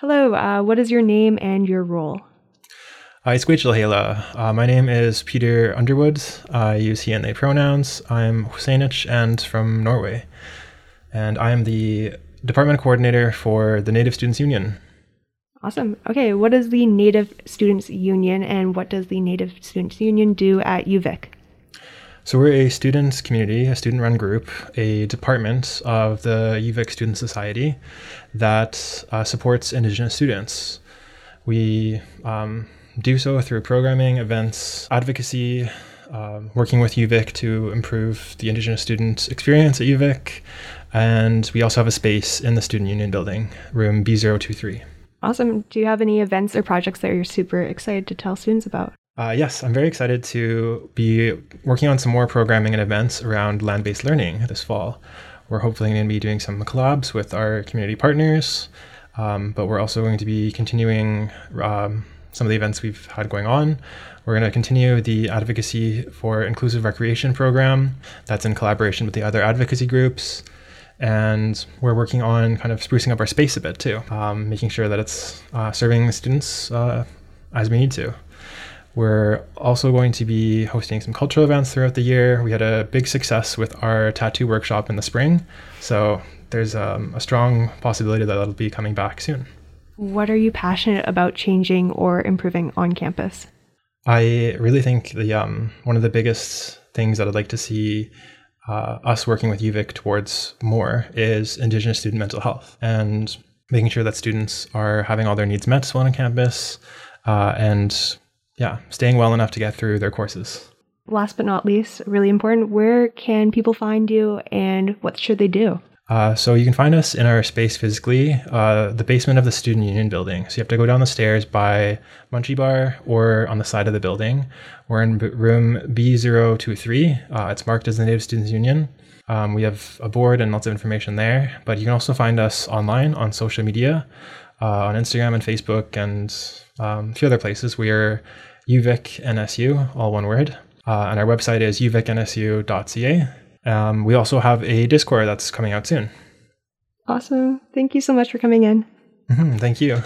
Hello, uh, what is your name and your role? Hi, Hela. Uh, my name is Peter Underwood. I use he and they pronouns. I'm Husainich and from Norway. And I am the department coordinator for the Native Students Union. Awesome. Okay, what is the Native Students Union and what does the Native Students Union do at UVic? So we're a student community, a student-run group, a department of the UVic Student Society that uh, supports Indigenous students. We um, do so through programming, events, advocacy, um, working with UVic to improve the Indigenous student experience at UVic, and we also have a space in the Student Union building, room B023. Awesome. Do you have any events or projects that you're super excited to tell students about? Uh, yes, I'm very excited to be working on some more programming and events around land based learning this fall. We're hopefully going to be doing some collabs with our community partners, um, but we're also going to be continuing um, some of the events we've had going on. We're going to continue the advocacy for inclusive recreation program that's in collaboration with the other advocacy groups. And we're working on kind of sprucing up our space a bit too, um, making sure that it's uh, serving the students uh, as we need to. We're also going to be hosting some cultural events throughout the year. We had a big success with our tattoo workshop in the spring. So there's um, a strong possibility that that'll be coming back soon. What are you passionate about changing or improving on campus? I really think the um, one of the biggest things that I'd like to see uh, us working with UVic towards more is Indigenous student mental health and making sure that students are having all their needs met while on campus uh, and yeah, staying well enough to get through their courses. Last but not least, really important, where can people find you and what should they do? Uh, so you can find us in our space physically, uh, the basement of the Student Union building. So you have to go down the stairs by Munchie Bar or on the side of the building. We're in room B023. Uh, it's marked as the Native Students Union. Um, we have a board and lots of information there, but you can also find us online on social media, on Instagram and Facebook and um, a few other places. We are UVic NSU, all one word. Uh, and our website is uvicnsu.ca. Um, we also have a Discord that's coming out soon. Awesome. Thank you so much for coming in. Mm-hmm, thank you.